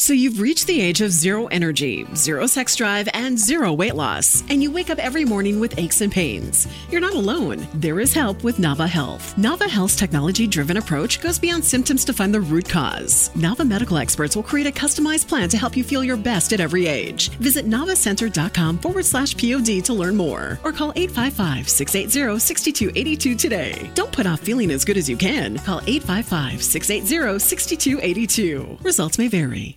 So you've reached the age of zero energy, zero sex drive, and zero weight loss, and you wake up every morning with aches and pains. You're not alone. There is help with Nava Health. Nava Health's technology driven approach goes beyond symptoms to find the root cause. Nava medical experts will create a customized plan to help you feel your best at every age. Visit navacenter.com forward slash POD to learn more, or call 855 680 6282 today. Don't put off feeling as good as you can. Call 855 680 6282. Results may vary.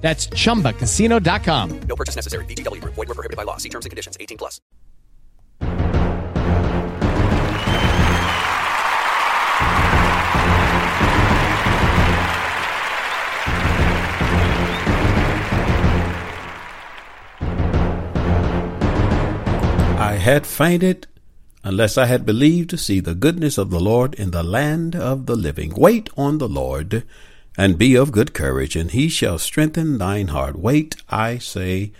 That's chumbacasino.com. No purchase necessary. VGW Group. Void were prohibited by law. See terms and conditions. 18 plus. I had fainted unless I had believed to see the goodness of the Lord in the land of the living. Wait on the Lord and be of good courage, and he shall strengthen thine heart. Wait, I say,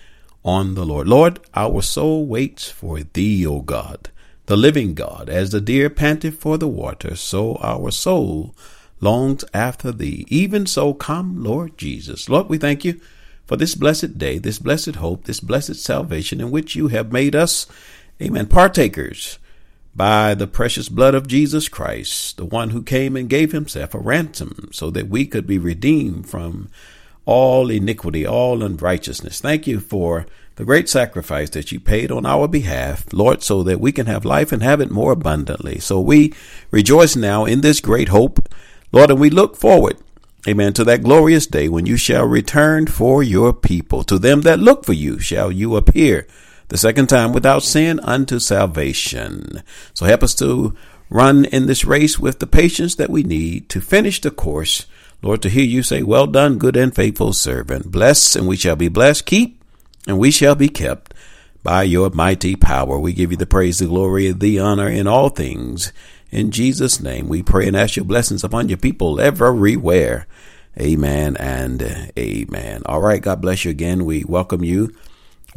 on the Lord. Lord, our soul waits for thee, O God, the living God. As the deer panteth for the water, so our soul longs after thee. Even so, come, Lord Jesus. Lord, we thank you for this blessed day, this blessed hope, this blessed salvation in which you have made us, amen, partakers by the precious blood of Jesus Christ, the one who came and gave himself a ransom so that we could be redeemed from all iniquity, all unrighteousness. Thank you for the great sacrifice that you paid on our behalf, Lord, so that we can have life and have it more abundantly. So we rejoice now in this great hope, Lord, and we look forward, amen, to that glorious day when you shall return for your people. To them that look for you shall you appear the second time without sin unto salvation. So help us to run in this race with the patience that we need to finish the course. Lord, to hear you say, Well done, good and faithful servant. Bless, and we shall be blessed. Keep, and we shall be kept by your mighty power. We give you the praise, the glory, the honor in all things. In Jesus' name, we pray and ask your blessings upon your people everywhere. Amen and amen. All right. God bless you again. We welcome you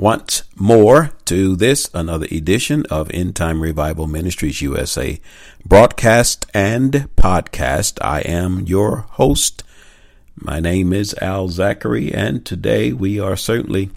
once more to this another edition of End Time Revival Ministries USA broadcast and podcast. I am your host. My name is Al Zachary, and today we are certainly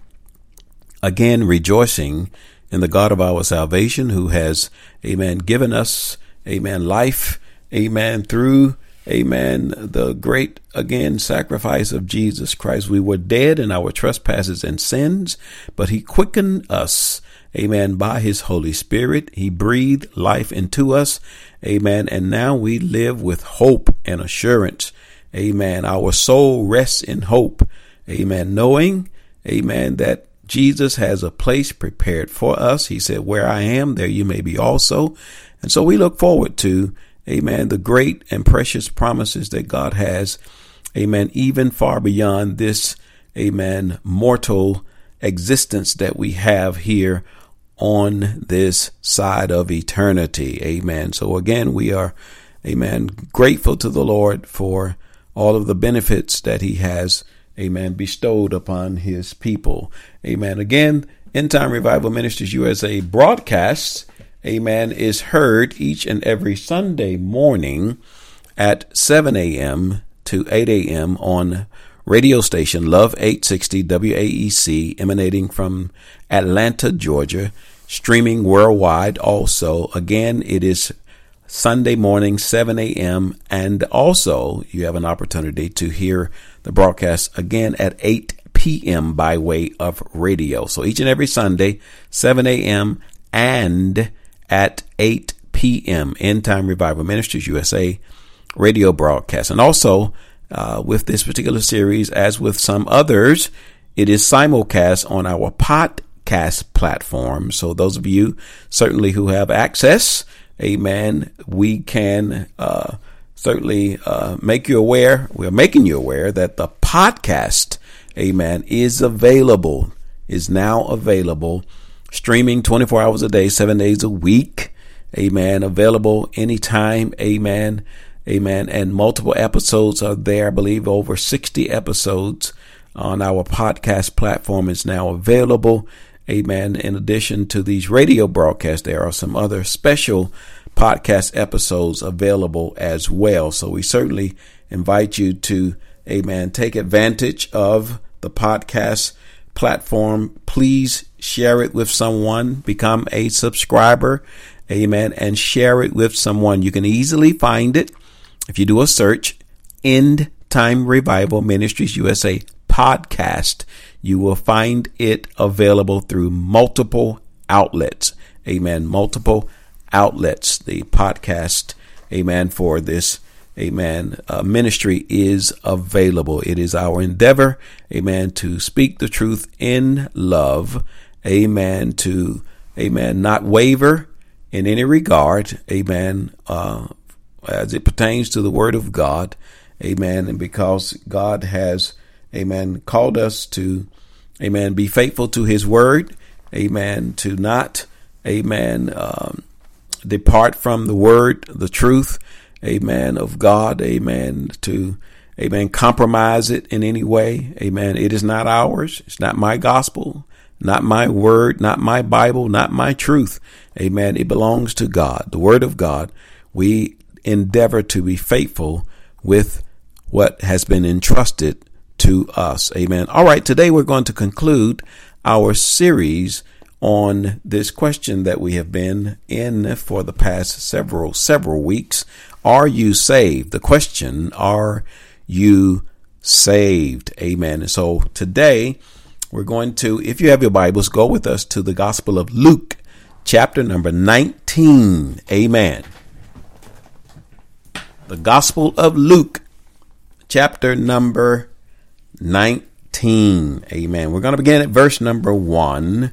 again rejoicing in the God of our salvation who has, amen, given us, amen, life, amen, through Amen. The great, again, sacrifice of Jesus Christ. We were dead in our trespasses and sins, but he quickened us. Amen. By his Holy Spirit, he breathed life into us. Amen. And now we live with hope and assurance. Amen. Our soul rests in hope. Amen. Knowing, amen, that Jesus has a place prepared for us. He said, where I am, there you may be also. And so we look forward to Amen. The great and precious promises that God has. Amen. Even far beyond this, amen, mortal existence that we have here on this side of eternity. Amen. So again, we are, amen, grateful to the Lord for all of the benefits that he has, amen, bestowed upon his people. Amen. Again, End Time Revival Ministries USA broadcasts amen, is heard each and every Sunday morning at 7 a.m. to 8 a.m. on radio station Love 860 WAEC, emanating from Atlanta, Georgia, streaming worldwide also. Again, it is Sunday morning, 7 a.m. And also, you have an opportunity to hear the broadcast again at 8 p.m. by way of radio. So each and every Sunday, 7 a.m. and at 8 p.m. End Time Revival Ministries USA radio broadcast. And also, uh, with this particular series, as with some others, it is simulcast on our podcast platform. So those of you certainly who have access, amen, we can uh, certainly uh, make you aware. We're making you aware that the podcast, amen, is available, is now available streaming 24 hours a day, seven days a week. Amen. Available anytime. Amen. Amen. And multiple episodes are there. I believe over 60 episodes on our podcast platform is now available. Amen. In addition to these radio broadcasts, there are some other special podcast episodes available as well. So we certainly invite you to, amen, take advantage of the podcast platform. Please share it with someone, become a subscriber, amen, and share it with someone. You can easily find it if you do a search, End Time Revival Ministries USA podcast. You will find it available through multiple outlets. Amen. Multiple outlets. The podcast, amen, for this, amen, uh, ministry is available. It is our endeavor, amen, to speak the truth in love, amen, to, amen, not waver in any regard, amen, uh, as it pertains to the word of God, amen, and because God has, amen, called us to, amen, be faithful to his word, amen, to not, amen, um, depart from the word, the truth, amen, of God, amen, to, amen, compromise it in any way, amen. It is not ours. It's not my gospel, not my word, not my Bible, not my truth, amen. It belongs to God, the word of God. We endeavor to be faithful with what has been entrusted to us. Amen. All right. Today we're going to conclude our series on this question that we have been in for the past several, several weeks. Are you saved? The question, are you saved? Amen. And so today we're going to, if you have your Bibles, go with us to the Gospel of Luke, chapter number 19. Amen. The Gospel of Luke, chapter number 19. Amen. We're going to begin at verse number 1.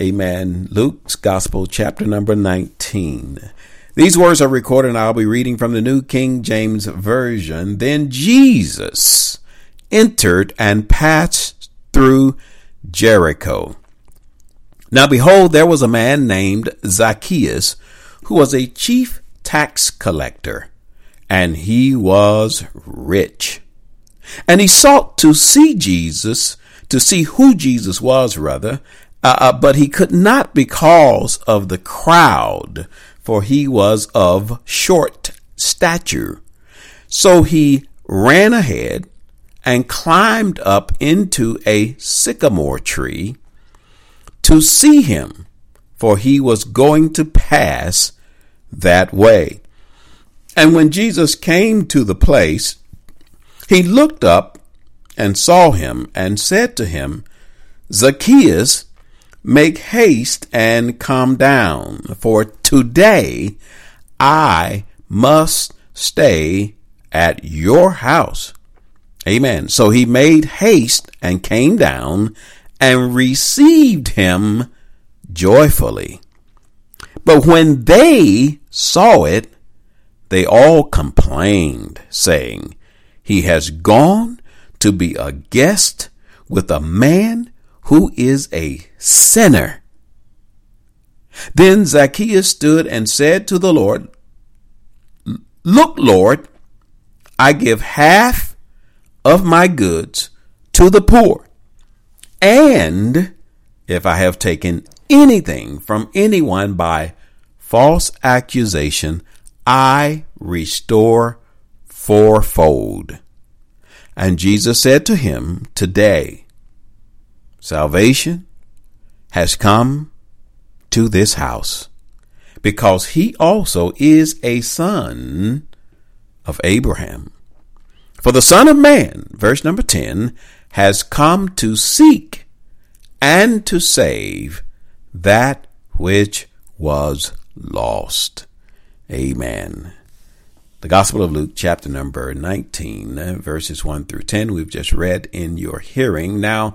Amen. Luke's Gospel, chapter number 19. These words are recorded, and I'll be reading from the New King James Version. Then Jesus entered and passed through Jericho. Now behold, there was a man named Zacchaeus, who was a chief tax collector, and he was rich. And he sought to see Jesus, to see who Jesus was, rather, uh, uh, but he could not because of the crowd, for he was of short stature. So he ran ahead and climbed up into a sycamore tree to see him, for he was going to pass that way. And when Jesus came to the place, he looked up and saw him and said to him, Zacchaeus, Make haste and come down, for today I must stay at your house. Amen. So he made haste and came down and received him joyfully. But when they saw it, they all complained, saying, He has gone to be a guest with a man who is a sinner. Then Zacchaeus stood and said to the Lord, Look, Lord, I give half of my goods to the poor. And if I have taken anything from anyone by false accusation, I restore fourfold. And Jesus said to him, Today, Salvation has come to this house because he also is a son of Abraham. For the Son of Man, verse number 10, has come to seek and to save that which was lost. Amen. The Gospel of Luke, chapter number 19, verses 1 through 10, we've just read in your hearing. Now,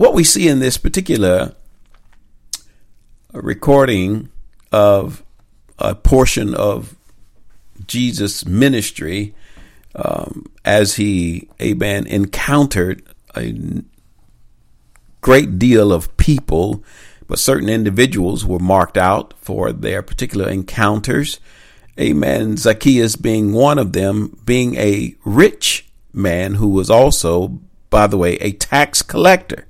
what we see in this particular recording of a portion of Jesus' ministry um, as he, amen, encountered a great deal of people, but certain individuals were marked out for their particular encounters. Amen. Zacchaeus being one of them, being a rich man who was also, by the way, a tax collector.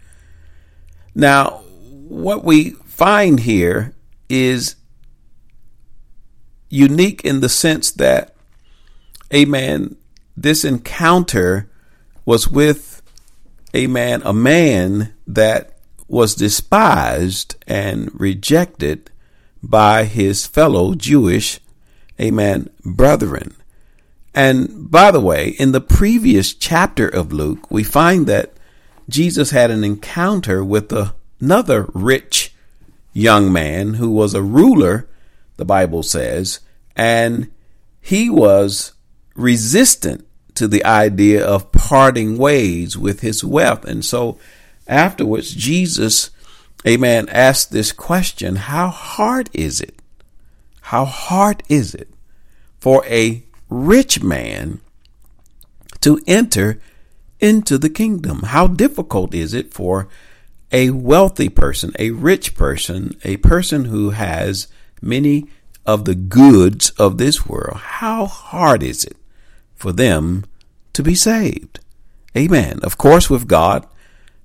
Now, what we find here is unique in the sense that, amen, this encounter was with, amen, a man a man that was despised and rejected by his fellow Jewish, amen, brethren. And by the way, in the previous chapter of Luke, we find that Jesus had an encounter with another rich young man who was a ruler, the Bible says, and he was resistant to the idea of parting ways with his wealth. And so afterwards, Jesus, amen, asked this question How hard is it? How hard is it for a rich man to enter into the kingdom? How difficult is it for a wealthy person, a rich person, a person who has many of the goods of this world? How hard is it for them to be saved? Amen. Of course, with God,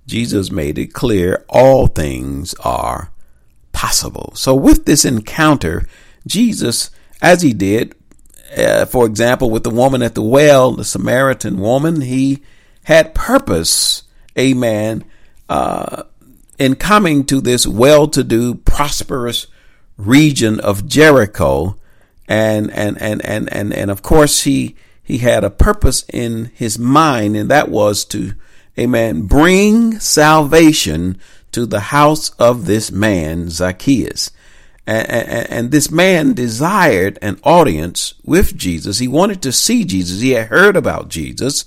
Jesus made it clear all things are possible. So, with this encounter, Jesus, as he did, uh, for example, with the woman at the well, the Samaritan woman, he had purpose, amen, uh, in coming to this well to do, prosperous region of Jericho. And, and, and, and, and, and of course, he, he had a purpose in his mind, and that was to, amen, bring salvation to the house of this man, Zacchaeus. And, and, and, this man desired an audience with Jesus. He wanted to see Jesus. He had heard about Jesus.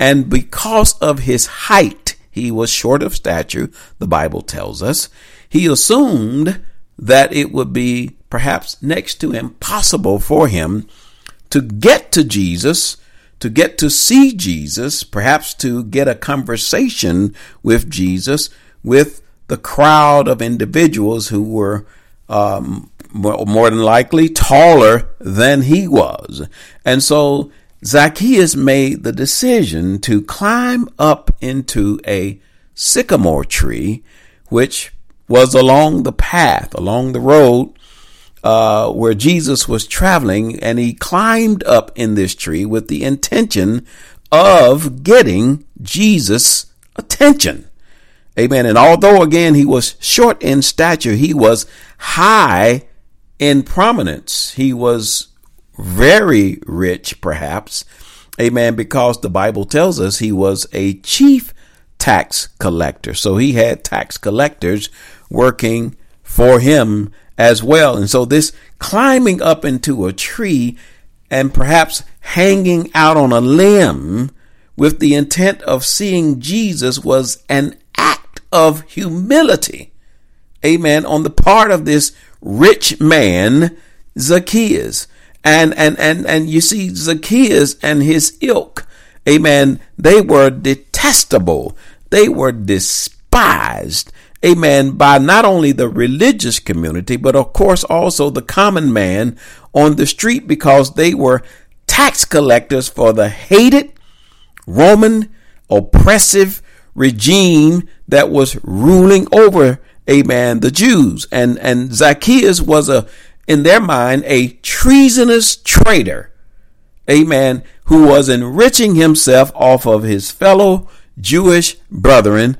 And because of his height, he was short of stature, the Bible tells us. He assumed that it would be perhaps next to impossible for him to get to Jesus, to get to see Jesus, perhaps to get a conversation with Jesus, with the crowd of individuals who were um, more than likely taller than he was. And so Zacchaeus made the decision to climb up into a sycamore tree, which was along the path, along the road uh, where Jesus was traveling, and he climbed up in this tree with the intention of getting Jesus' attention. Amen. And although again he was short in stature, he was high in prominence. He was very rich, perhaps. Amen. Because the Bible tells us he was a chief tax collector. So he had tax collectors working for him as well. And so this climbing up into a tree and perhaps hanging out on a limb with the intent of seeing Jesus was an act of humility. Amen. On the part of this rich man, Zacchaeus. And, and, and, and you see Zacchaeus and his ilk. Amen. They were detestable. They were despised. Amen. By not only the religious community, but of course also the common man on the street because they were tax collectors for the hated Roman oppressive regime that was ruling over, amen, the Jews. And, and Zacchaeus was a, in their mind, a treasonous traitor, amen, who was enriching himself off of his fellow Jewish brethren,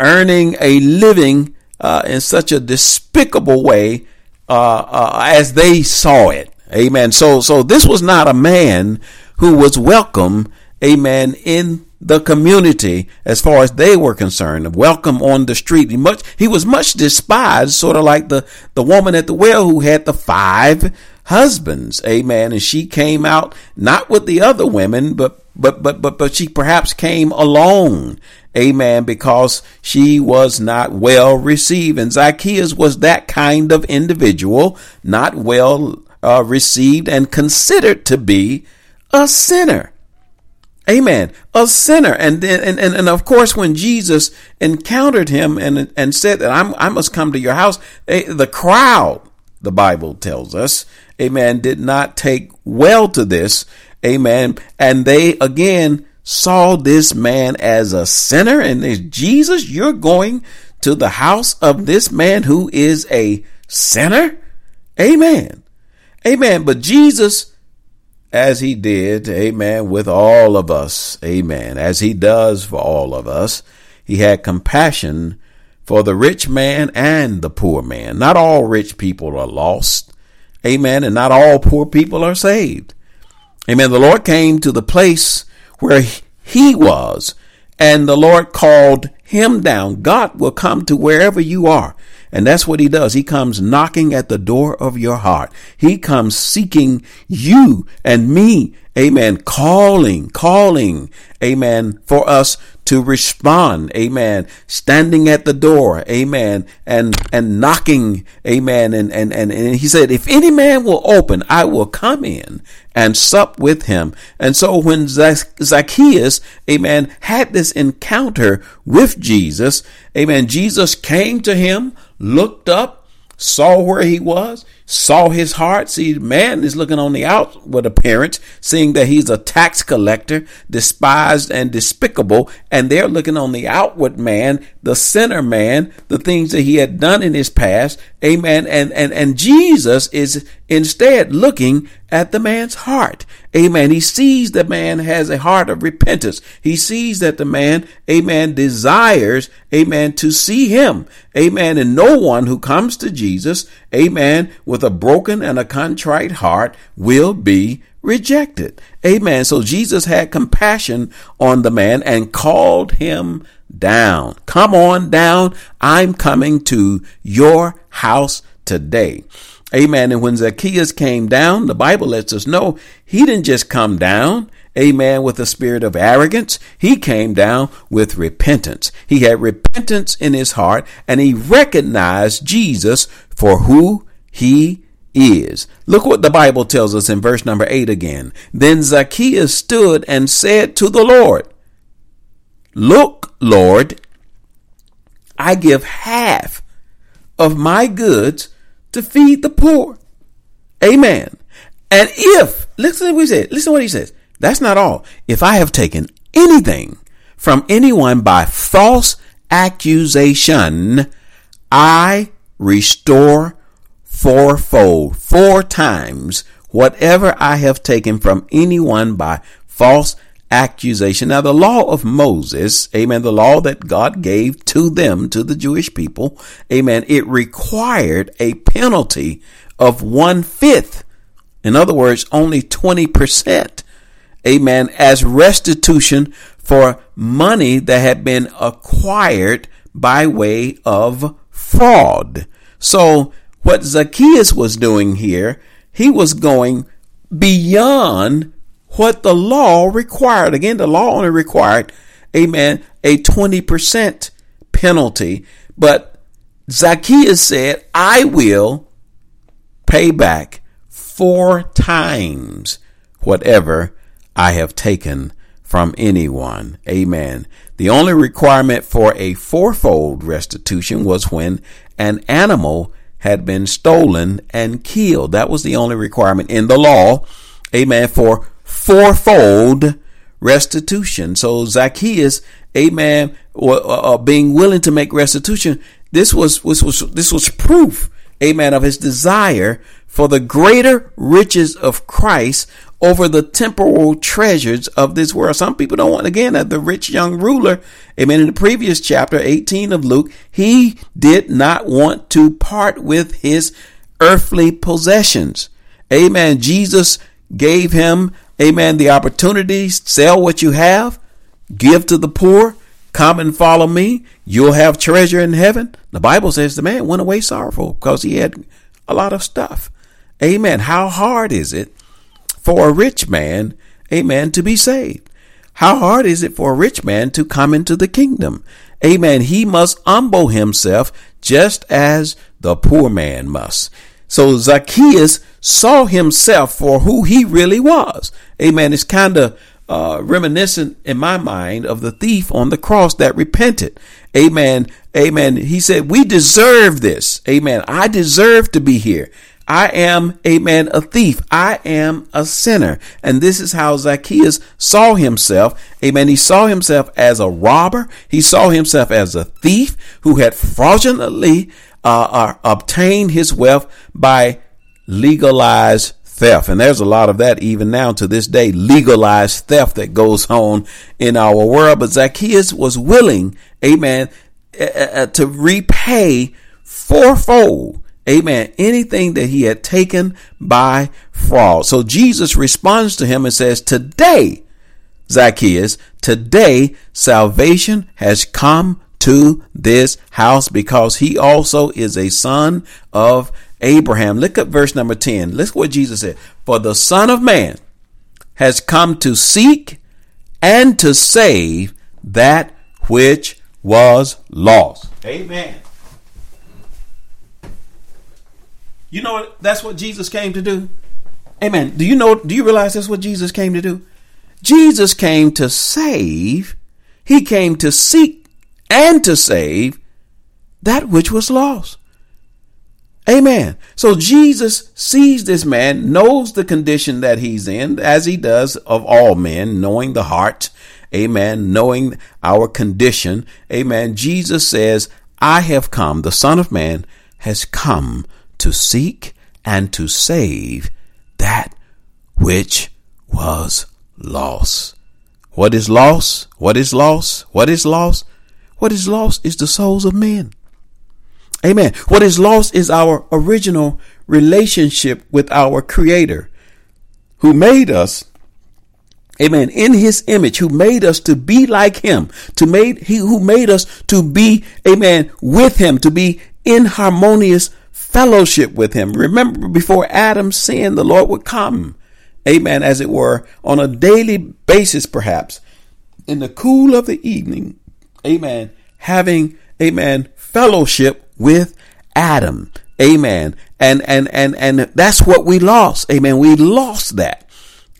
earning a living uh, in such a despicable way uh, uh, as they saw it. Amen. So, so this was not a man who was welcome, amen, in the community as far as they were concerned. Welcome on the street. He much he was much despised, sort of like the the woman at the well who had the five husbands. Amen. And she came out not with the other women, but but but but but she perhaps came alone. Amen. Because she was not well received. And Zacchaeus was that kind of individual, not well uh, received and considered to be a sinner. Amen. A sinner. And, and, and, and of course, when Jesus encountered him and, and said that I'm, I must come to your house, eh, the crowd, the Bible tells us, amen, did not take well to this. Amen. And they again saw this man as a sinner and they, Jesus, you're going to the house of this man who is a sinner? Amen. Amen. But Jesus, as he did, amen, with all of us, amen, as he does for all of us, he had compassion for the rich man and the poor man. Not all rich people are lost. Amen. And not all poor people are saved. Amen. The Lord came to the place where he was and the Lord called him down. God will come to wherever you are. And that's what he does. He comes knocking at the door of your heart. He comes seeking you and me. Amen. Calling, calling. Amen. For us to respond. Amen. Standing at the door. Amen. And, and knocking. Amen. And, and, and, and he said, if any man will open, I will come in and sup with him. And so when Zacchaeus, amen, had this encounter with Jesus, amen, Jesus came to him, looked up, saw where he was, saw his heart. See, man is looking on the outward appearance, seeing that he's a tax collector, despised and despicable, and they're looking on the outward man, the sinner man, the things that he had done in his past. Amen. And and and Jesus is instead looking at the man's heart. Amen. He sees the man has a heart of repentance. He sees that the man, amen, desires, amen, to see him. Amen. And no one who comes to Jesus, amen, with a broken and a contrite heart will be rejected. Amen. So Jesus had compassion on the man and called him down. Come on down. I'm coming to your house today. Amen. And when Zacchaeus came down, the Bible lets us know he didn't just come down. Amen. With a spirit of arrogance. He came down with repentance. He had repentance in his heart and he recognized Jesus for who he is. Look what the Bible tells us in verse number eight again. Then Zacchaeus stood and said to the Lord, Look, Lord, I give half of my goods to feed the poor. Amen. And if, listen to what he said, listen to what he says. That's not all. If I have taken anything from anyone by false accusation, I restore fourfold, four times whatever I have taken from anyone by false accusation. Now, the law of Moses, amen, the law that God gave to them, to the Jewish people, amen, it required a penalty of one fifth. In other words, only 20%, amen, as restitution for money that had been acquired by way of fraud. So, what Zacchaeus was doing here, he was going beyond what the law required. Again, the law only required, amen, a 20% penalty. But Zacchaeus said, I will pay back four times whatever I have taken from anyone. Amen. The only requirement for a fourfold restitution was when an animal had been stolen and killed. That was the only requirement in the law. Amen. For fourfold restitution. So Zacchaeus, amen, uh, being willing to make restitution, this was, this was, this was proof, amen, of his desire for the greater riches of Christ over the temporal treasures of this world. Some people don't want, again, the rich young ruler, amen, in the previous chapter 18 of Luke, he did not want to part with his earthly possessions. Amen. Jesus gave him amen, the opportunity, sell what you have, give to the poor, come and follow me. You'll have treasure in heaven. The Bible says the man went away sorrowful because he had a lot of stuff. Amen. How hard is it for a rich man, amen, to be saved? How hard is it for a rich man to come into the kingdom? Amen. He must humble himself just as the poor man must. So Zacchaeus saw himself for who he really was. Amen. It's kind of uh, reminiscent in my mind of the thief on the cross that repented. Amen. Amen. He said, we deserve this. Amen. I deserve to be here. I am, a man, a thief. I am a sinner. And this is how Zacchaeus saw himself. Amen. He saw himself as a robber. He saw himself as a thief who had fraudulently uh, uh, obtained his wealth by legalized theft. And there's a lot of that even now to this day, legalized theft that goes on in our world. But Zacchaeus was willing, amen, uh, uh to repay fourfold Amen. Anything that he had taken by fraud. So Jesus responds to him and says, Today, Zacchaeus, today salvation has come to this house because he also is a son of Abraham. Look at verse number 10. Look what Jesus said. For the Son of Man has come to seek and to save that which was lost. Amen. You know that's what Jesus came to do? Amen. Do you know do you realize that's what Jesus came to do? Jesus came to save. He came to seek and to save that which was lost. Amen. So Jesus sees this man, knows the condition that he's in, as he does of all men, knowing the heart. Amen. Knowing our condition. Amen. Jesus says, I have come, the Son of Man has come to seek and to save that which was lost. What is lost? What is lost? What is lost? What is lost is the souls of men. Amen. What is lost is our original relationship with our creator who made us Amen. In his image, who made us to be like him, to made, he who made us to be, amen, with him, to be in harmonious fellowship with him. Remember, before Adam sinned, the Lord would come, amen, as it were, on a daily basis, perhaps, in the cool of the evening, amen, having, amen, fellowship with Adam. Amen. And, and, and, and that's what we lost. Amen. We lost that.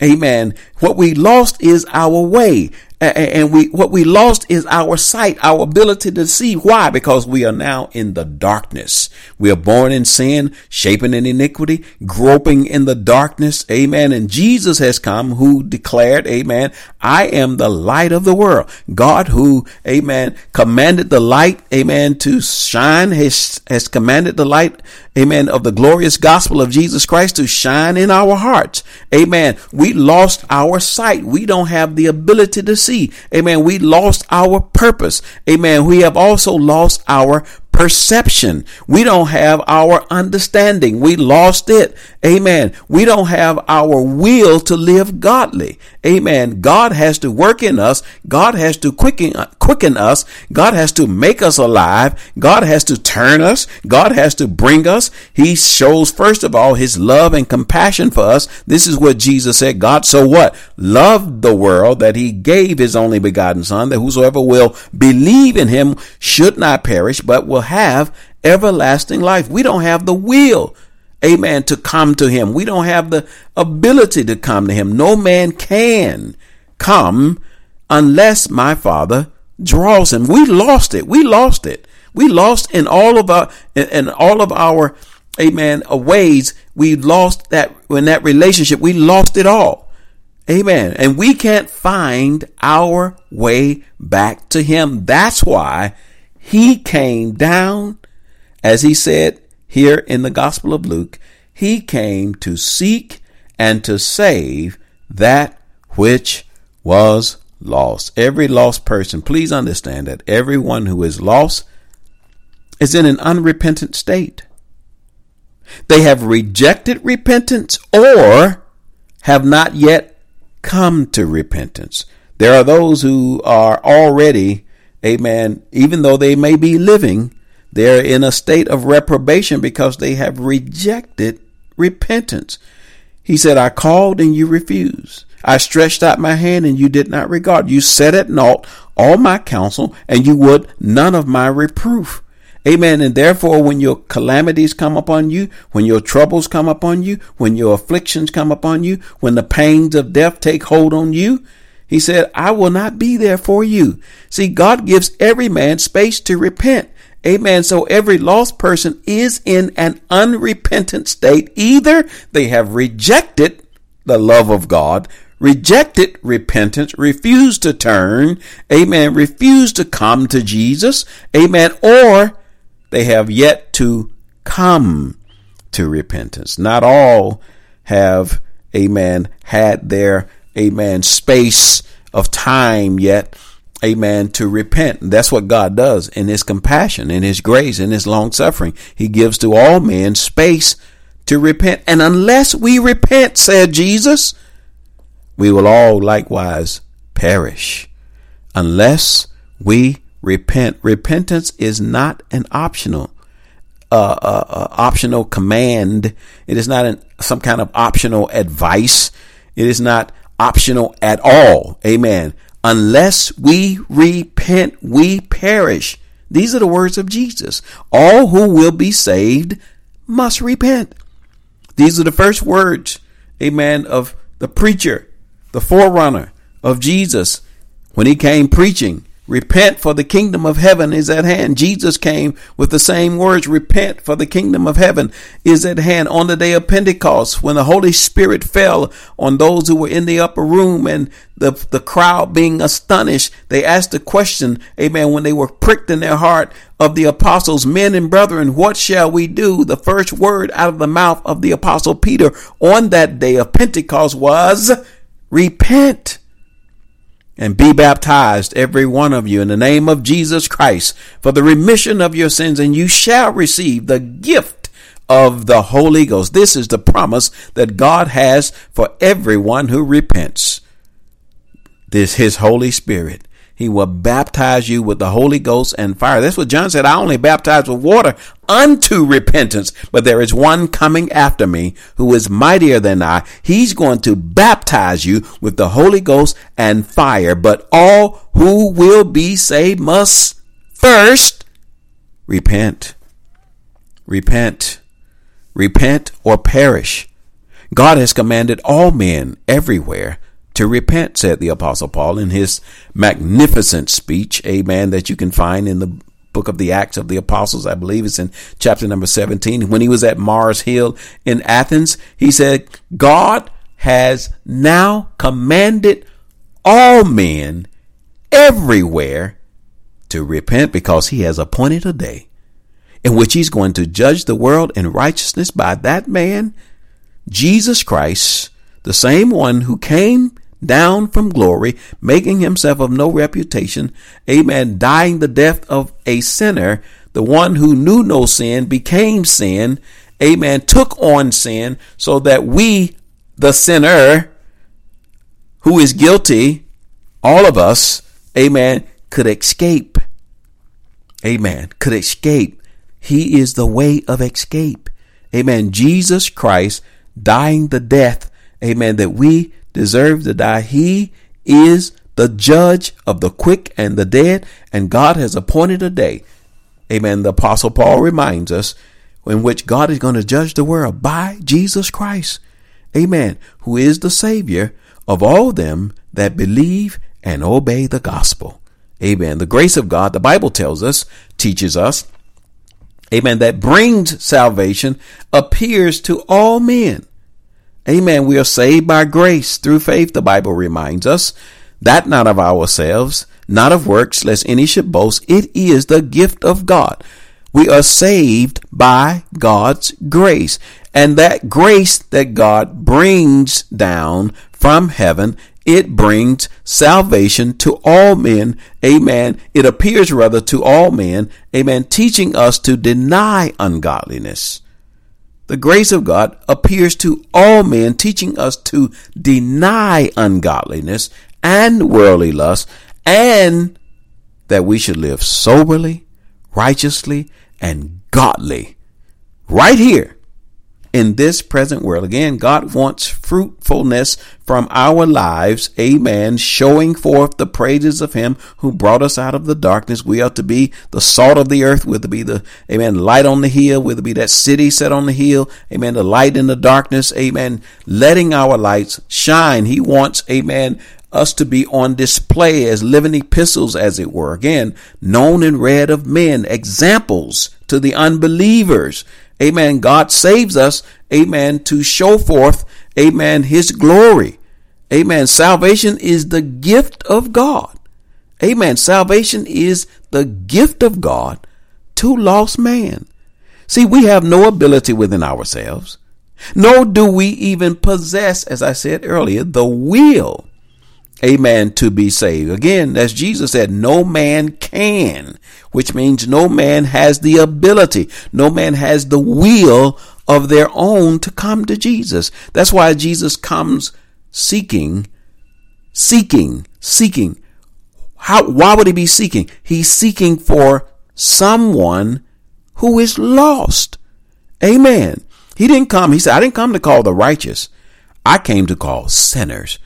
Amen. What we lost is our way and we what we lost is our sight, our ability to see. Why? Because we are now in the darkness. We are born in sin, shaping in iniquity, groping in the darkness. Amen. And Jesus has come who declared, Amen, I am the light of the world. God who, Amen, commanded the light, Amen, to shine has, has commanded the light, Amen, of the glorious gospel of Jesus Christ to shine in our hearts. Amen. We lost our sight. We don't have the ability to see see. Amen. We lost our purpose. Amen. We have also lost our perception. We don't have our understanding. We lost it. Amen. We don't have our will to live godly. Amen. God has to work in us. God has to quicken, quicken us. God has to make us alive. God has to turn us. God has to bring us. He shows, first of all, his love and compassion for us. This is what Jesus said. God, so what? Loved the world that he gave his only begotten son that whosoever will believe in him should not perish, but will have everlasting life. We don't have the will, amen, to come to him. We don't have the ability to come to him. No man can come unless my father draws him. We lost it. We lost it. We lost in all of our, in all of our, amen, uh, ways. We lost that, in that relationship, we lost it all. Amen. And we can't find our way back to him. That's why he came down, as he said here in the Gospel of Luke, he came to seek and to save that which was lost. Every lost person, please understand that everyone who is lost is in an unrepentant state. They have rejected repentance or have not yet come to repentance. There are those who are already amen, even though they may be living, they're in a state of reprobation because they have rejected repentance. He said, I called and you refused. I stretched out my hand and you did not regard. You set at naught all my counsel and you would none of my reproof. Amen. And therefore, when your calamities come upon you, when your troubles come upon you, when your afflictions come upon you, when the pains of death take hold on you, He said, I will not be there for you. See, God gives every man space to repent. Amen. So every lost person is in an unrepentant state. Either they have rejected the love of God, rejected repentance, refused to turn, amen, refused to come to Jesus, amen, or they have yet to come to repentance. Not all have, amen, had their, amen, space of time yet, amen, to repent. That's what God does in His compassion, in His grace, in His long suffering. He gives to all men space to repent. And unless we repent, said Jesus, we will all likewise perish. Unless we repent. Repentance is not an optional. Uh, uh, uh, optional command. It is not an, some kind of optional advice. It is not optional at all. Amen. Unless we repent, we perish. These are the words of Jesus. All who will be saved must repent. These are the first words, amen, of the preacher, the forerunner of Jesus when he came preaching. Repent for the kingdom of heaven is at hand. Jesus came with the same words, repent for the kingdom of heaven is at hand on the day of Pentecost when the Holy Spirit fell on those who were in the upper room and the, the crowd being astonished. They asked the question, amen, when they were pricked in their heart of the apostles, men and brethren, what shall we do? The first word out of the mouth of the apostle Peter on that day of Pentecost was repent and be baptized, every one of you, in the name of Jesus Christ for the remission of your sins, and you shall receive the gift of the Holy Ghost. This is the promise that God has for everyone who repents. This, His Holy Spirit. He will baptize you with the Holy Ghost and fire. That's what John said. I only baptize with water unto repentance, but there is one coming after me who is mightier than I. He's going to baptize you with the Holy Ghost and fire, but all who will be saved must first repent. Repent. Repent or perish. God has commanded all men everywhere to repent, said the apostle Paul in his magnificent speech, amen, that you can find in the book of the Acts of the Apostles. I believe it's in chapter number 17. When he was at Mars Hill in Athens, he said, God has now commanded all men everywhere to repent because he has appointed a day in which he's going to judge the world in righteousness by that man, Jesus Christ, the same one who came down from glory, making himself of no reputation, amen, dying the death of a sinner, the one who knew no sin became sin, amen, took on sin so that we, the sinner, who is guilty, all of us, amen, could escape. Amen. Could escape. He is the way of escape. Amen. Jesus Christ dying the death, amen, that we deserve to die. He is the judge of the quick and the dead, and God has appointed a day. Amen. The apostle Paul reminds us in which God is going to judge the world by Jesus Christ. Amen. Who is the savior of all them that believe and obey the gospel. Amen. The grace of God, the Bible tells us, teaches us, amen, that brings salvation appears to all men. Amen. We are saved by grace through faith, the Bible reminds us. That not of ourselves, not of works, lest any should boast. It is the gift of God. We are saved by God's grace. And that grace that God brings down from heaven, it brings salvation to all men. Amen. It appears rather to all men. Amen. Teaching us to deny ungodliness. The grace of God appears to all men, teaching us to deny ungodliness and worldly lust, and that we should live soberly, righteously, and godly. Right here in this present world. Again, God wants fruitfulness from our lives. Amen. Showing forth the praises of him who brought us out of the darkness. We are to be the salt of the earth. We're to be the, amen, light on the hill. We're to be that city set on the hill. Amen. The light in the darkness. Amen. Letting our lights shine. He wants, amen, us to be on display as living epistles, as it were. Again, known and read of men, examples to the unbelievers. Amen. God saves us, amen, to show forth, amen, his glory. Amen. Salvation is the gift of God. Amen. Salvation is the gift of God to lost man. See, we have no ability within ourselves, nor do we even possess, as I said earlier, the will, amen, to be saved. Again, as Jesus said, no man can, which means no man has the ability, no man has the will of their own to come to Jesus. That's why Jesus comes seeking, seeking, seeking. How, why would he be seeking? He's seeking for someone who is lost. Amen. He didn't come, he said, I didn't come to call the righteous. I came to call sinners.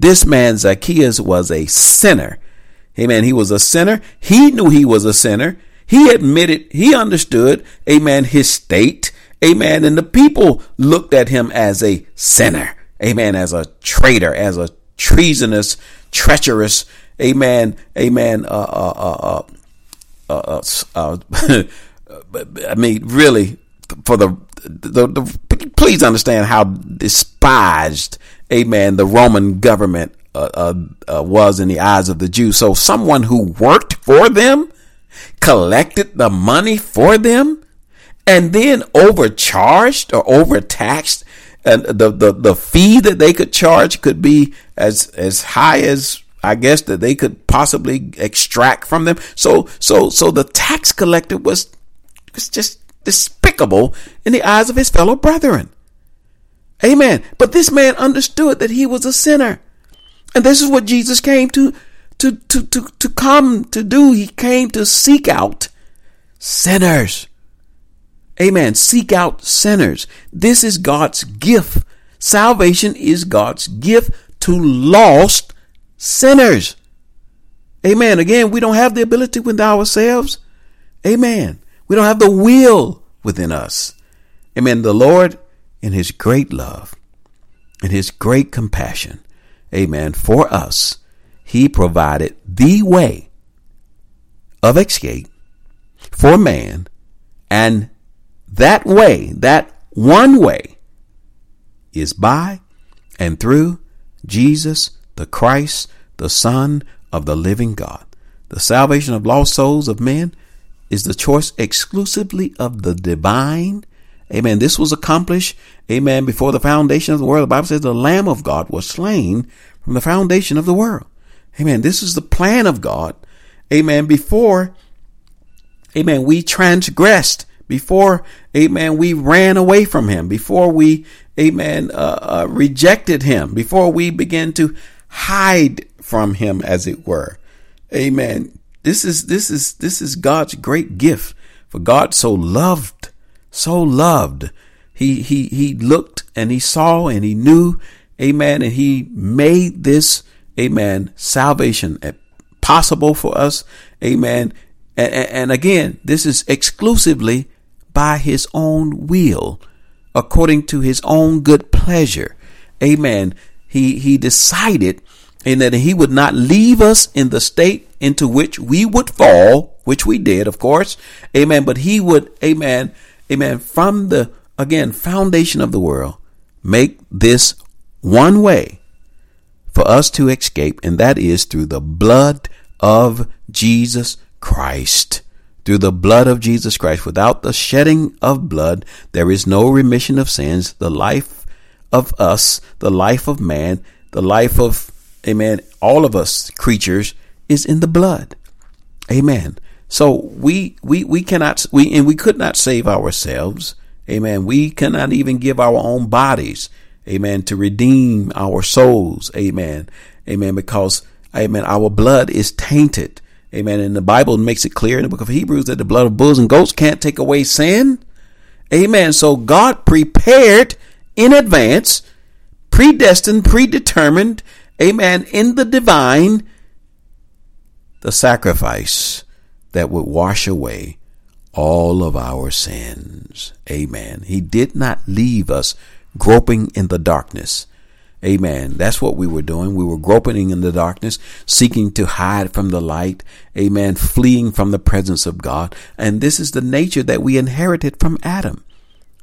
This man, Zacchaeus, was a sinner. Amen. He was a sinner. He knew he was a sinner. He admitted, he understood, amen, his state. Amen. And the people looked at him as a sinner. Amen. As a traitor, as a treasonous, treacherous, amen, amen, uh, uh, uh, uh, I mean, really, for the, the, the, please understand how despised, amen, the Roman government uh, uh, was in the eyes of the Jews. So someone who worked for them, collected the money for them, and then overcharged or overtaxed and the, the, the fee that they could charge could be as, as high as I guess that they could possibly extract from them. So, so, so the tax collector was, was just despicable in the eyes of his fellow brethren. Amen. But this man understood that he was a sinner. And this is what Jesus came to, to, to, to, to come to do. He came to seek out sinners. Amen. Seek out sinners. This is God's gift. Salvation is God's gift to lost sinners. Amen. Again, we don't have the ability within ourselves. Amen. We don't have the will within us. Amen. The Lord, in His great love in His great compassion, amen, for us, He provided the way of escape for man and that way, that one way, is by and through Jesus the Christ, the Son of the living God. The salvation of lost souls of men is the choice exclusively of the divine. Amen. This was accomplished, amen, before the foundation of the world. The Bible says the Lamb of God was slain from the foundation of the world. Amen. This is the plan of God. Amen. Before, amen, we transgressed before, amen, we ran away from him, before we, amen, uh, uh, rejected him, before we began to hide from him, as it were. Amen. This is, this is, this is God's great gift. For God so loved, so loved. He, he, he looked and he saw and he knew, amen, and he made this, amen, salvation possible for us, amen. And, and, again, this is exclusively by his own will, according to his own good pleasure. Amen. He, he decided in that he would not leave us in the state into which we would fall, which we did, of course. Amen. But he would, amen, amen, from the, again, foundation of the world, make this one way for us to escape, and that is through the blood of Jesus Christ through the blood of Jesus Christ. Without the shedding of blood, there is no remission of sins. The life of us, the life of man, the life of, amen, all of us creatures is in the blood. Amen. So we, we, we cannot, we, and we could not save ourselves. Amen. We cannot even give our own bodies. Amen. To redeem our souls. Amen. Amen. Because, amen, our blood is tainted. Amen. And the Bible makes it clear in the book of Hebrews that the blood of bulls and goats can't take away sin. Amen. So God prepared in advance, predestined, predetermined, amen, in the divine, the sacrifice that would wash away all of our sins. Amen. He did not leave us groping in the darkness. Amen. That's what we were doing. We were groping in the darkness, seeking to hide from the light. Amen. Fleeing from the presence of God. And this is the nature that we inherited from Adam.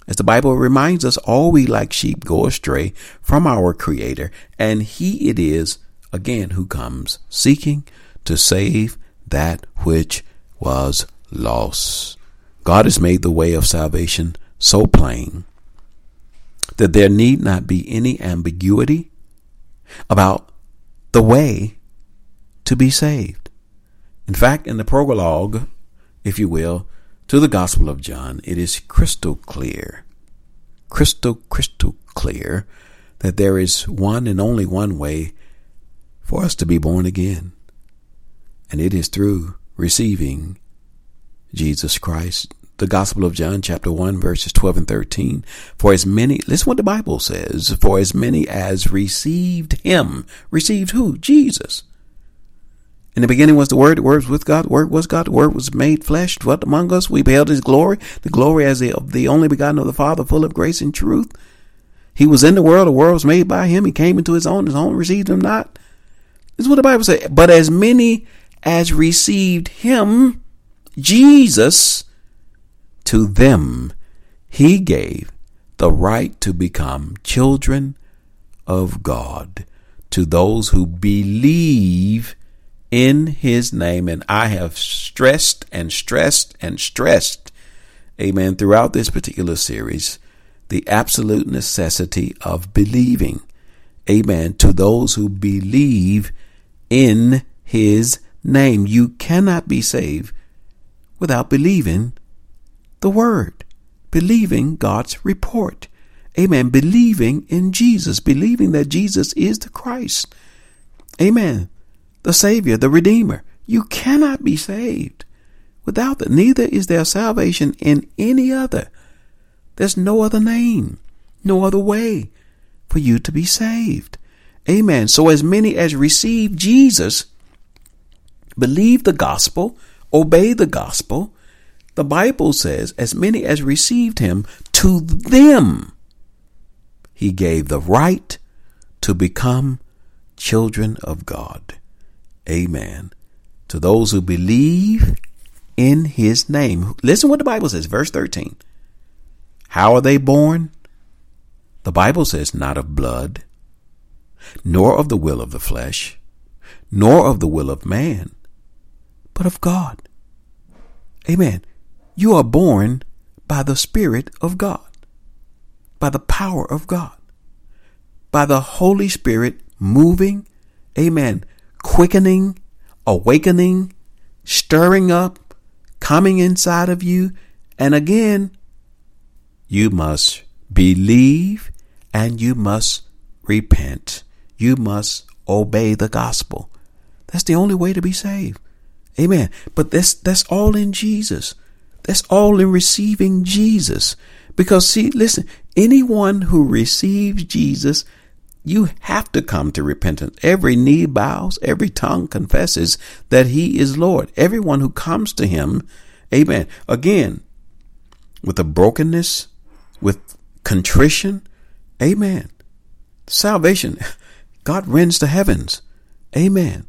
As the Bible reminds us, all we like sheep go astray from our Creator, and He it is, again, who comes seeking to save that which was lost. God has made the way of salvation so plain that there need not be any ambiguity about the way to be saved. In fact, in the prologue, if you will, to the Gospel of John, it is crystal clear, crystal, crystal clear that there is one and only one way for us to be born again. And it is through receiving Jesus Christ. The Gospel of John, chapter 1, verses 12 and 13. For as many, listen what the Bible says, for as many as received him, received who? Jesus. In the beginning was the Word, the Word was with God, the Word was God, the Word was made flesh, dwelt among us. We beheld His glory, the glory as the, the only begotten of the Father, full of grace and truth. He was in the world, the world was made by Him. He came into His own, His own received Him not. This is what the Bible says. But as many as received Him, Jesus, to them He gave the right to become children of God to those who believe in his name. And I have stressed and stressed and stressed, amen, throughout this particular series, the absolute necessity of believing, amen, to those who believe in his name. You cannot be saved without believing the word, believing God's report. Amen. Believing in Jesus, believing that Jesus is the Christ. Amen the Savior, the Redeemer. You cannot be saved without that. Neither is there salvation in any other. There's no other name, no other way for you to be saved. Amen. So as many as receive Jesus, believe the gospel, obey the gospel, the Bible says, as many as received him, to them he gave the right to become children of God. Amen. To those who believe in his name. Listen what the Bible says, verse 13. How are they born? The Bible says, not of blood, nor of the will of the flesh, nor of the will of man, but of God. Amen. You are born by the Spirit of God, by the power of God, by the Holy Spirit moving, amen, quickening, awakening, stirring up, coming inside of you. And again, you must believe and you must repent. You must obey the gospel. That's the only way to be saved. Amen. But that's that's all in Jesus. That's all in receiving Jesus. Because see, listen, anyone who receives Jesus you have to come to repentance. Every knee bows, every tongue confesses that He is Lord. Everyone who comes to Him, amen. Again, with a brokenness, with contrition, amen. Salvation, God rends the heavens, amen.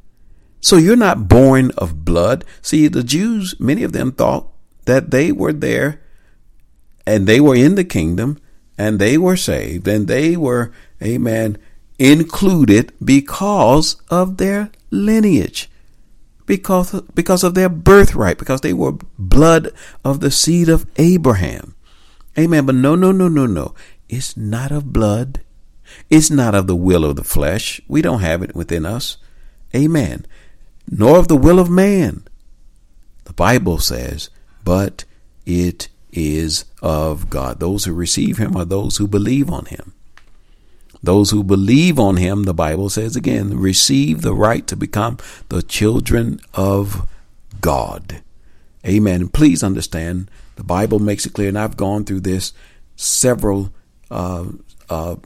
So you're not born of blood. See, the Jews, many of them thought that they were there and they were in the kingdom and they were saved and they were, amen, included because of their lineage, because, because of their birthright, because they were blood of the seed of Abraham. Amen. But no, no, no, no, no. It's not of blood. It's not of the will of the flesh. We don't have it within us. Amen. Nor of the will of man. The Bible says, but it is of God. Those who receive him are those who believe on him. Those who believe on him, the Bible says again, receive the right to become the children of God. Amen. Please understand, the Bible makes it clear, and I've gone through this several, uh, uh,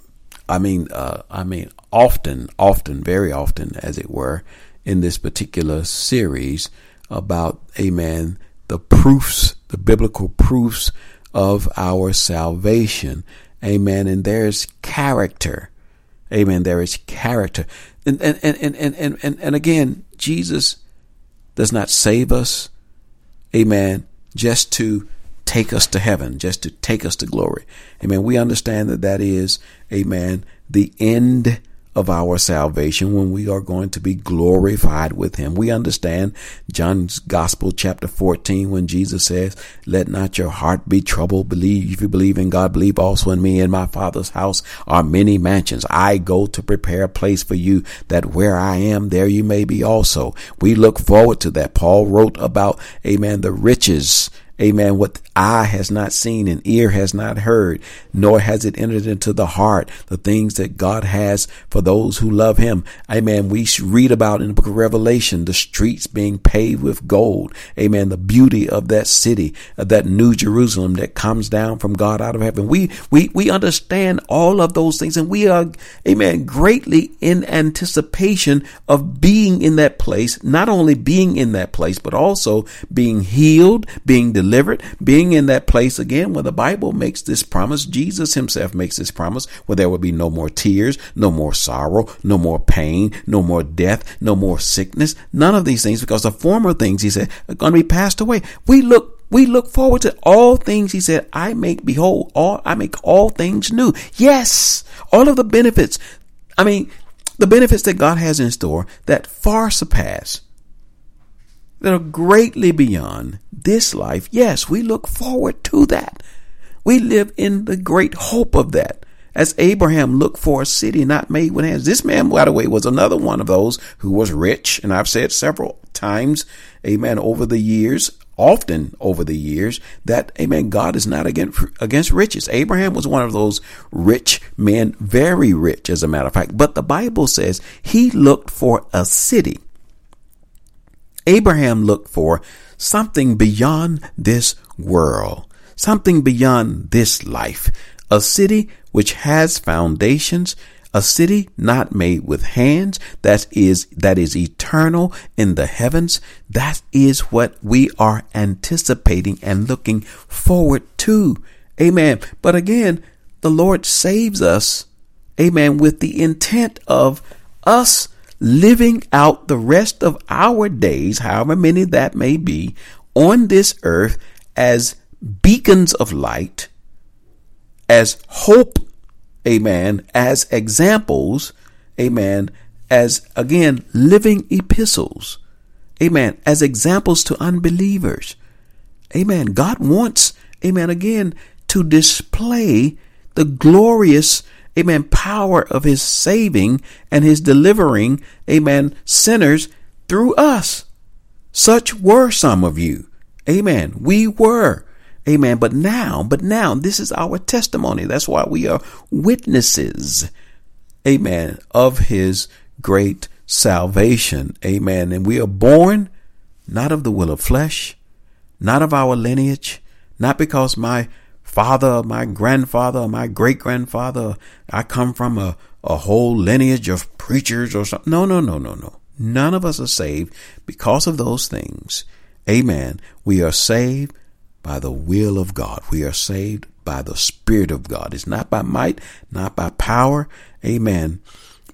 I mean, uh, I mean, often, often, very often, as it were, in this particular series about, amen, the proofs, the biblical proofs of our salvation. Amen. And there's character. Amen. There is character. And, and, and, and, and, and, and again, Jesus does not save us. Amen. Just to take us to heaven, just to take us to glory. Amen. We understand that that is, amen, the end of our salvation when we are going to be glorified with him. We understand John's gospel chapter 14 when Jesus says, let not your heart be troubled. Believe if you believe in God, believe also in me. In my father's house are many mansions. I go to prepare a place for you that where I am, there you may be also. We look forward to that. Paul wrote about, amen, the riches Amen. What eye has not seen and ear has not heard, nor has it entered into the heart, the things that God has for those who love him. Amen. We read about in the book of Revelation, the streets being paved with gold. Amen. The beauty of that city, of that new Jerusalem that comes down from God out of heaven. We, we, we understand all of those things and we are, amen, greatly in anticipation of being in that place, not only being in that place, but also being healed, being delivered being in that place again where the Bible makes this promise, Jesus himself makes this promise where there will be no more tears, no more sorrow, no more pain, no more death, no more sickness, none of these things because the former things he said are going to be passed away. We look we look forward to all things he said i make behold all i make all things new yes all of the benefits i mean the benefits that god has in store that far surpass that are greatly beyond this life. Yes, we look forward to that. We live in the great hope of that. As Abraham looked for a city not made with hands. This man, by the way, was another one of those who was rich. And I've said several times, amen, over the years, often over the years, that, amen, God is not against, against riches. Abraham was one of those rich men, very rich, as a matter of fact. But the Bible says he looked for a city. Abraham looked for something beyond this world, something beyond this life, a city which has foundations, a city not made with hands that is that is eternal in the heavens. That is what we are anticipating and looking forward to. Amen. But again the lord saves us amen with the intent of us living out the rest of our days, however many that may be, on this earth as beacons of light, as hope, amen, as examples, amen, as again, living epistles, amen, as examples to unbelievers. Amen. God wants, amen, again, to display the glorious amen, power of his saving and his delivering, amen, sinners through us. Such were some of you. Amen. We were. Amen. But now, but now, this is our testimony. That's why we are witnesses. Amen. Of his great salvation. Amen. And we are born not of the will of flesh, not of our lineage, not because my father, my grandfather, my great grandfather. I come from a, a whole lineage of preachers or something. No, no, no, no, no. None of us are saved because of those things. Amen. We are saved by the will of God. We are saved by the Spirit of God. It's not by might, not by power. Amen.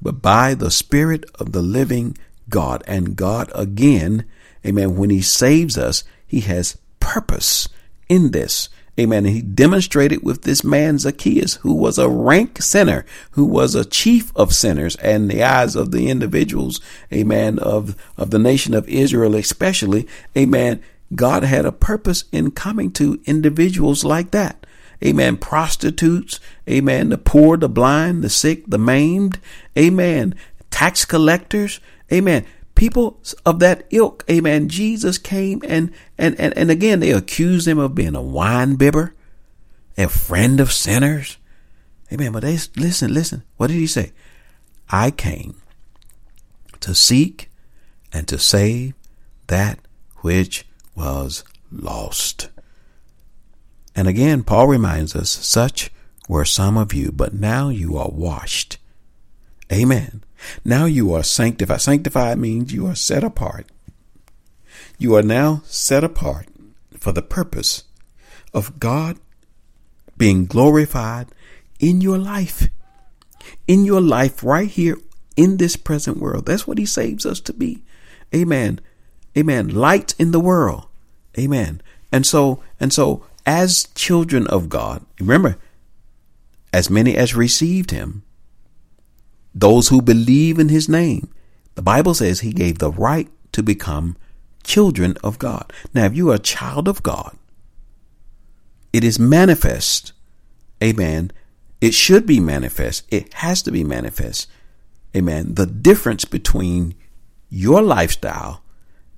But by the Spirit of the living God. And God again, amen, when He saves us, He has purpose in this. Amen. He demonstrated with this man Zacchaeus, who was a rank sinner, who was a chief of sinners and the eyes of the individuals, amen, of, of the nation of Israel, especially, amen. God had a purpose in coming to individuals like that. Amen. Prostitutes. Amen. The poor, the blind, the sick, the maimed. Amen. Tax collectors. Amen people of that ilk, amen, Jesus came and, and, and, and again, they accused him of being a wine bibber, a friend of sinners. Amen. But they, listen, listen. What did he say? I came to seek and to save that which was lost. And again, Paul reminds us, such were some of you, but now you are washed. Amen. Now you are sanctified. Sanctified means you are set apart. You are now set apart for the purpose of God being glorified in your life. in your life right here in this present world. That's what he saves us to be. Amen. Amen. Light in the world. Amen. And so, and so as children of God, remember, as many as received him, those who believe in his name, the Bible says he gave the right to become children of God. Now, if you are a child of God, it is manifest. Amen. It should be manifest. It has to be manifest. Amen. The difference between your lifestyle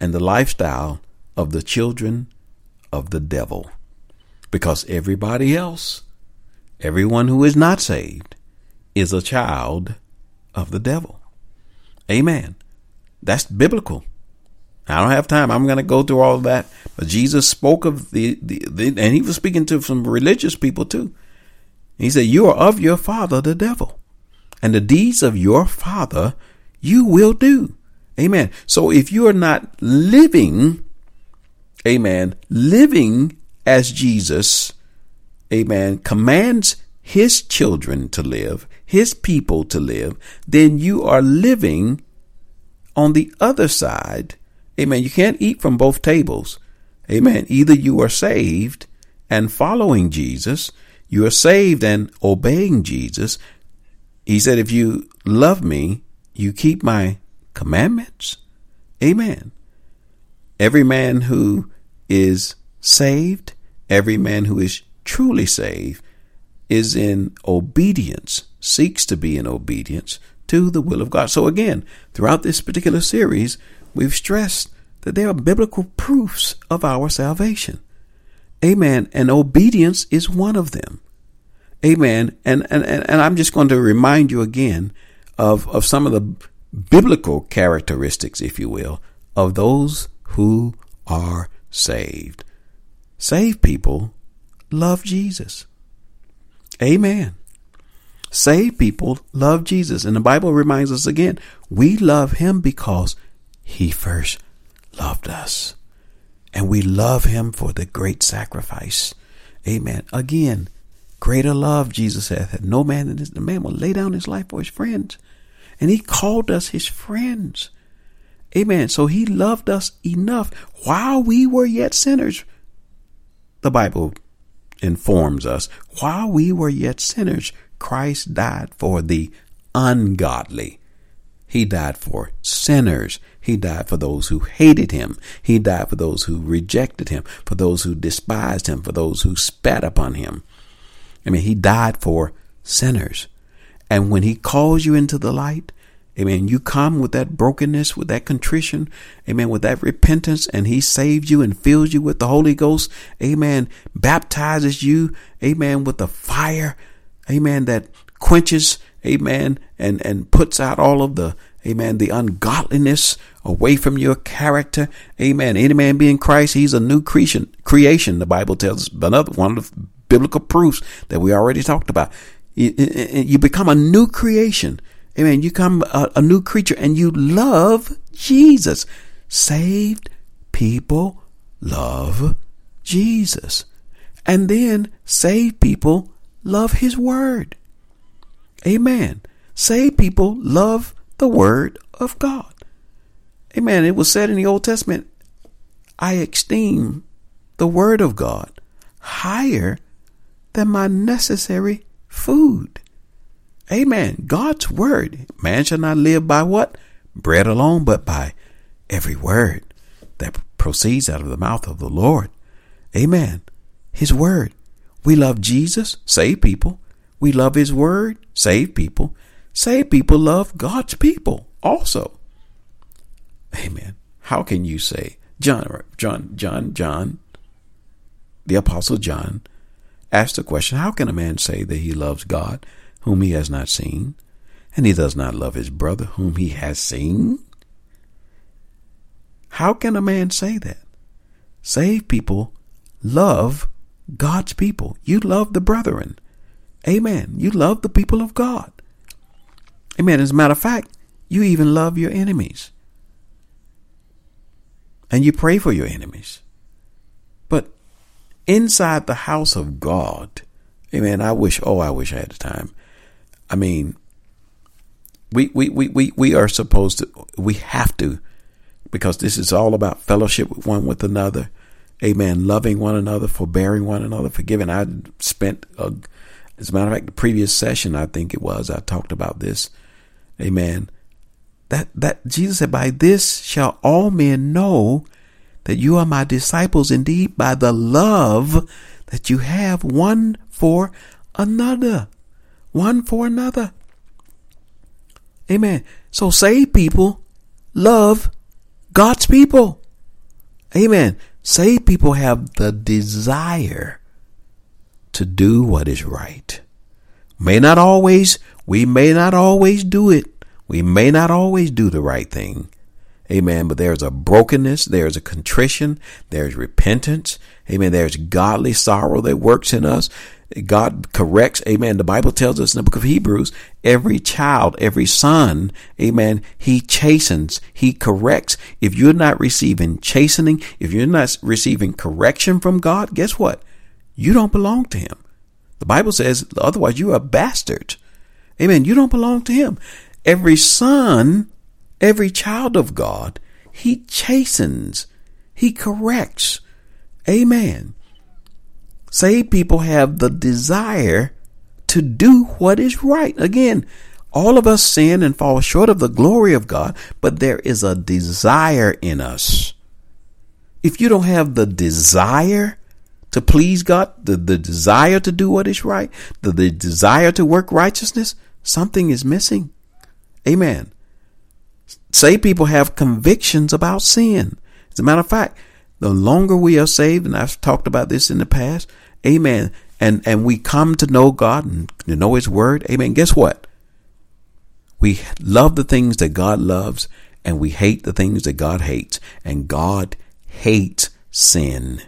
and the lifestyle of the children of the devil. Because everybody else, everyone who is not saved, is a child of the devil. Amen. That's biblical. I don't have time. I'm going to go through all of that. But Jesus spoke of the, the, the, and he was speaking to some religious people too. He said, You are of your father, the devil, and the deeds of your father you will do. Amen. So if you are not living, amen, living as Jesus, amen, commands his children to live, his people to live, then you are living on the other side. Amen. You can't eat from both tables. Amen. Either you are saved and following Jesus, you are saved and obeying Jesus. He said, if you love me, you keep my commandments. Amen. Every man who is saved, every man who is truly saved, is in obedience, seeks to be in obedience to the will of God. So again, throughout this particular series, we've stressed that there are biblical proofs of our salvation. Amen. And obedience is one of them. Amen. And, and, and I'm just going to remind you again of, of some of the biblical characteristics, if you will, of those who are saved. Saved people love Jesus. Amen. Saved people love Jesus. And the Bible reminds us again, we love him because he first loved us. And we love him for the great sacrifice. Amen. Again, greater love, Jesus said, had no man than this. The man will lay down his life for his friends. And he called us his friends. Amen. So he loved us enough while we were yet sinners. The Bible informs us while we were yet sinners, Christ died for the ungodly. He died for sinners. He died for those who hated him. He died for those who rejected him, for those who despised him, for those who spat upon him. I mean, he died for sinners. And when he calls you into the light, Amen. You come with that brokenness, with that contrition, amen, with that repentance, and He saves you and fills you with the Holy Ghost, amen. Baptizes you, amen, with the fire, amen, that quenches, amen, and, and puts out all of the, amen, the ungodliness away from your character, amen. Any man being Christ, he's a new creation, creation, the Bible tells us, another one of the biblical proofs that we already talked about. You, you become a new creation. Amen. You come a, a new creature and you love Jesus. Saved people love Jesus. And then saved people love his word. Amen. Saved people love the word of God. Amen. It was said in the Old Testament, I esteem the word of God higher than my necessary food. Amen. God's word. Man shall not live by what? Bread alone, but by every word that proceeds out of the mouth of the Lord. Amen. His word. We love Jesus, save people. We love his word, save people. Save people love God's people also. Amen. How can you say, John, John, John, John, the apostle John asked the question, how can a man say that he loves God whom he has not seen, and he does not love his brother whom he has seen? How can a man say that? Save people love God's people. You love the brethren. Amen. You love the people of God. Amen. As a matter of fact, you even love your enemies. And you pray for your enemies. But inside the house of God, amen, I wish, oh, I wish I had the time. I mean, We, we, we, we, we are supposed to, we have to, because this is all about fellowship with one with another. Amen. Loving one another, forbearing one another, forgiving. I spent, a, as a matter of fact, the previous session, I think it was, I talked about this. Amen. That, that Jesus said, by this shall all men know that you are my disciples indeed by the love that you have one for another. One for another. Amen. So saved people love God's people. Amen. Saved people have the desire to do what is right. May not always, we may not always do it. We may not always do the right thing. Amen. But there's a brokenness, there's a contrition, there's repentance. Amen. There's godly sorrow that works in us. God corrects. Amen. The Bible tells us in the book of Hebrews, every child, every son, amen, he chastens, he corrects. If you're not receiving chastening, if you're not receiving correction from God, guess what? You don't belong to him. The Bible says, otherwise you are a bastard. Amen. You don't belong to him. Every son, every child of God, he chastens, he corrects. Amen. Saved people have the desire to do what is right. Again, all of us sin and fall short of the glory of God, but there is a desire in us. If you don't have the desire to please God, the, the desire to do what is right, the, the desire to work righteousness, something is missing. Amen. Saved people have convictions about sin. As a matter of fact, the longer we are saved, and I've talked about this in the past, amen, and, and we come to know God and to know His Word, amen, guess what? We love the things that God loves and we hate the things that God hates. And God hates sin.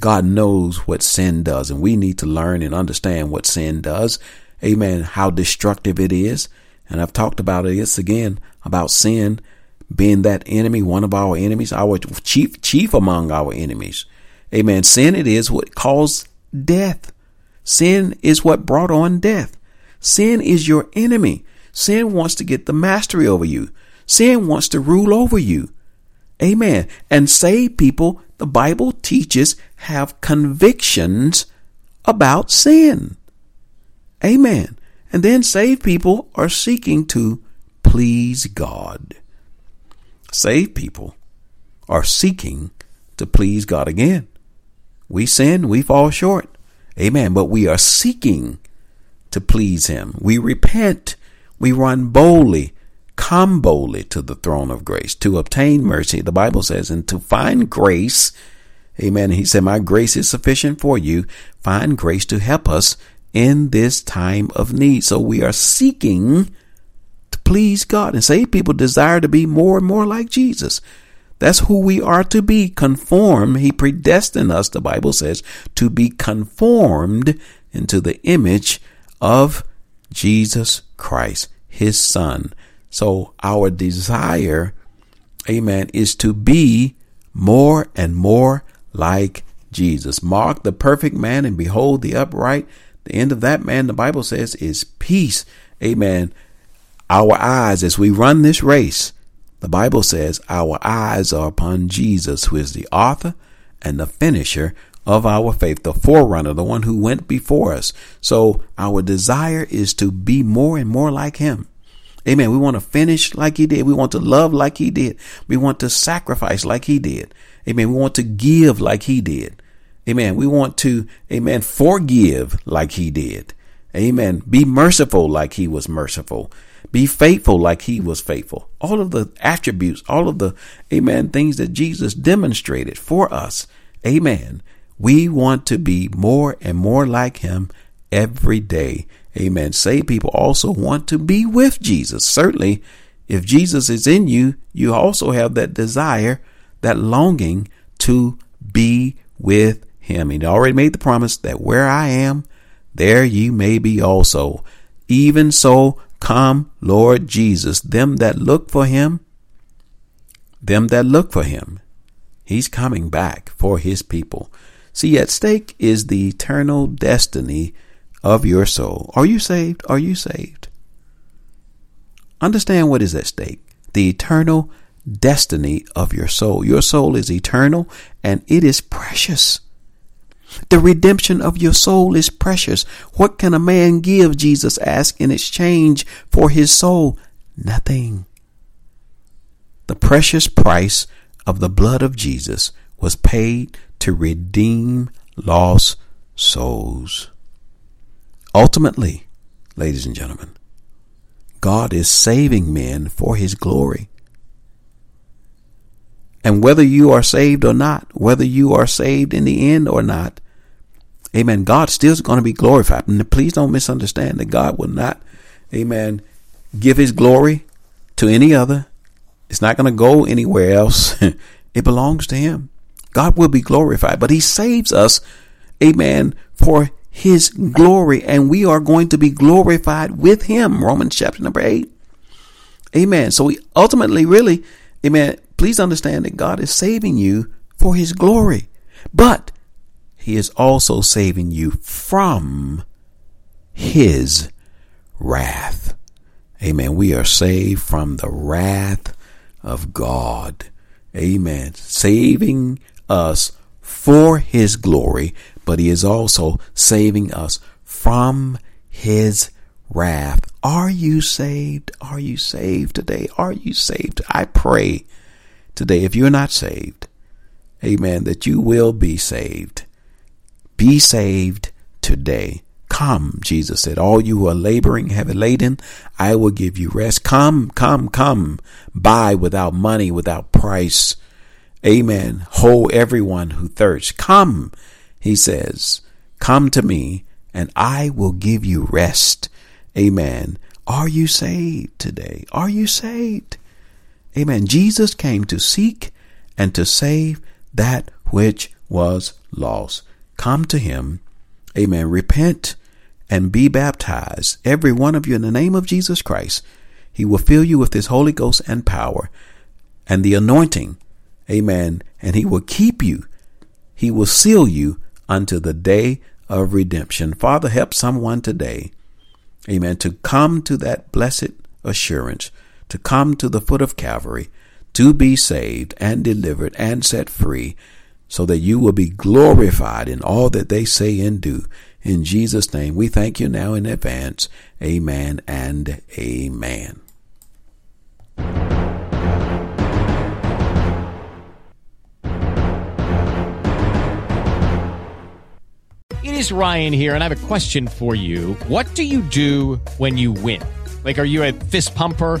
God knows what sin does, and we need to learn and understand what sin does. Amen. How destructive it is. And I've talked about it this again about sin being that enemy, one of our enemies, our chief, chief among our enemies. Amen. Sin it is what caused death. Sin is what brought on death. Sin is your enemy. Sin wants to get the mastery over you. Sin wants to rule over you. Amen. And saved people, the Bible teaches, have convictions about sin. Amen. And then saved people are seeking to please God. Saved people are seeking to please God again. We sin, we fall short. Amen. But we are seeking to please Him. We repent. We run boldly, come boldly to the throne of grace to obtain mercy. The Bible says, and to find grace. Amen. He said, My grace is sufficient for you. Find grace to help us in this time of need. So we are seeking to please God. And saved people desire to be more and more like Jesus. That's who we are to be conformed. He predestined us, the Bible says, to be conformed into the image of Jesus Christ, his son. So our desire, amen, is to be more and more like Jesus. Mark the perfect man and behold the upright. The end of that man, the Bible says, is peace. Amen. Our eyes, as we run this race, the Bible says our eyes are upon Jesus, who is the author and the finisher of our faith, the forerunner, the one who went before us. So our desire is to be more and more like him. Amen. We want to finish like he did. We want to love like he did. We want to sacrifice like he did. Amen. We want to give like he did. Amen. We want to, amen, forgive like he did. Amen. Be merciful like he was merciful. Be faithful like he was faithful. All of the attributes, all of the, amen, things that Jesus demonstrated for us. Amen. We want to be more and more like him every day. Amen. Say people also want to be with Jesus. Certainly, if Jesus is in you, you also have that desire, that longing to be with him. He already made the promise that where I am, there you may be also. Even so, Come, Lord Jesus, them that look for him, them that look for him. He's coming back for his people. See, at stake is the eternal destiny of your soul. Are you saved? Are you saved? understand what is at stake the eternal destiny of your soul. Your soul is eternal and it is precious. The redemption of your soul is precious. What can a man give, Jesus asked, in exchange for his soul? Nothing. The precious price of the blood of Jesus was paid to redeem lost souls. Ultimately, ladies and gentlemen, God is saving men for his glory. And whether you are saved or not, whether you are saved in the end or not, amen, God still is going to be glorified. And please don't misunderstand that God will not, amen, give his glory to any other. It's not going to go anywhere else. it belongs to him. God will be glorified, but he saves us, amen, for his glory, and we are going to be glorified with him. Romans chapter number eight. Amen. So we ultimately really, amen, please understand that God is saving you for his glory, but he is also saving you from his wrath. Amen. We are saved from the wrath of God. Amen. Saving us for his glory, but he is also saving us from his wrath. Are you saved? Are you saved today? Are you saved? I pray today, if you're not saved, amen, that you will be saved. Be saved today. Come, Jesus said, all you who are laboring, heavy laden, I will give you rest. Come, come, come. Buy without money, without price. Amen. Ho, everyone who thirsts. Come, he says, come to me and I will give you rest. Amen. Are you saved today? Are you saved? Amen. Jesus came to seek and to save that which was lost. Come to him. Amen. Repent and be baptized, every one of you, in the name of Jesus Christ. He will fill you with his Holy Ghost and power and the anointing. Amen. And he will keep you. He will seal you unto the day of redemption. Father, help someone today. Amen. To come to that blessed assurance, to come to the foot of Calvary, to be saved and delivered and set free, so that you will be glorified in all that they say and do. In Jesus' name, we thank you now in advance. Amen and amen. It is Ryan here, and I have a question for you. What do you do when you win? Like, are you a fist pumper?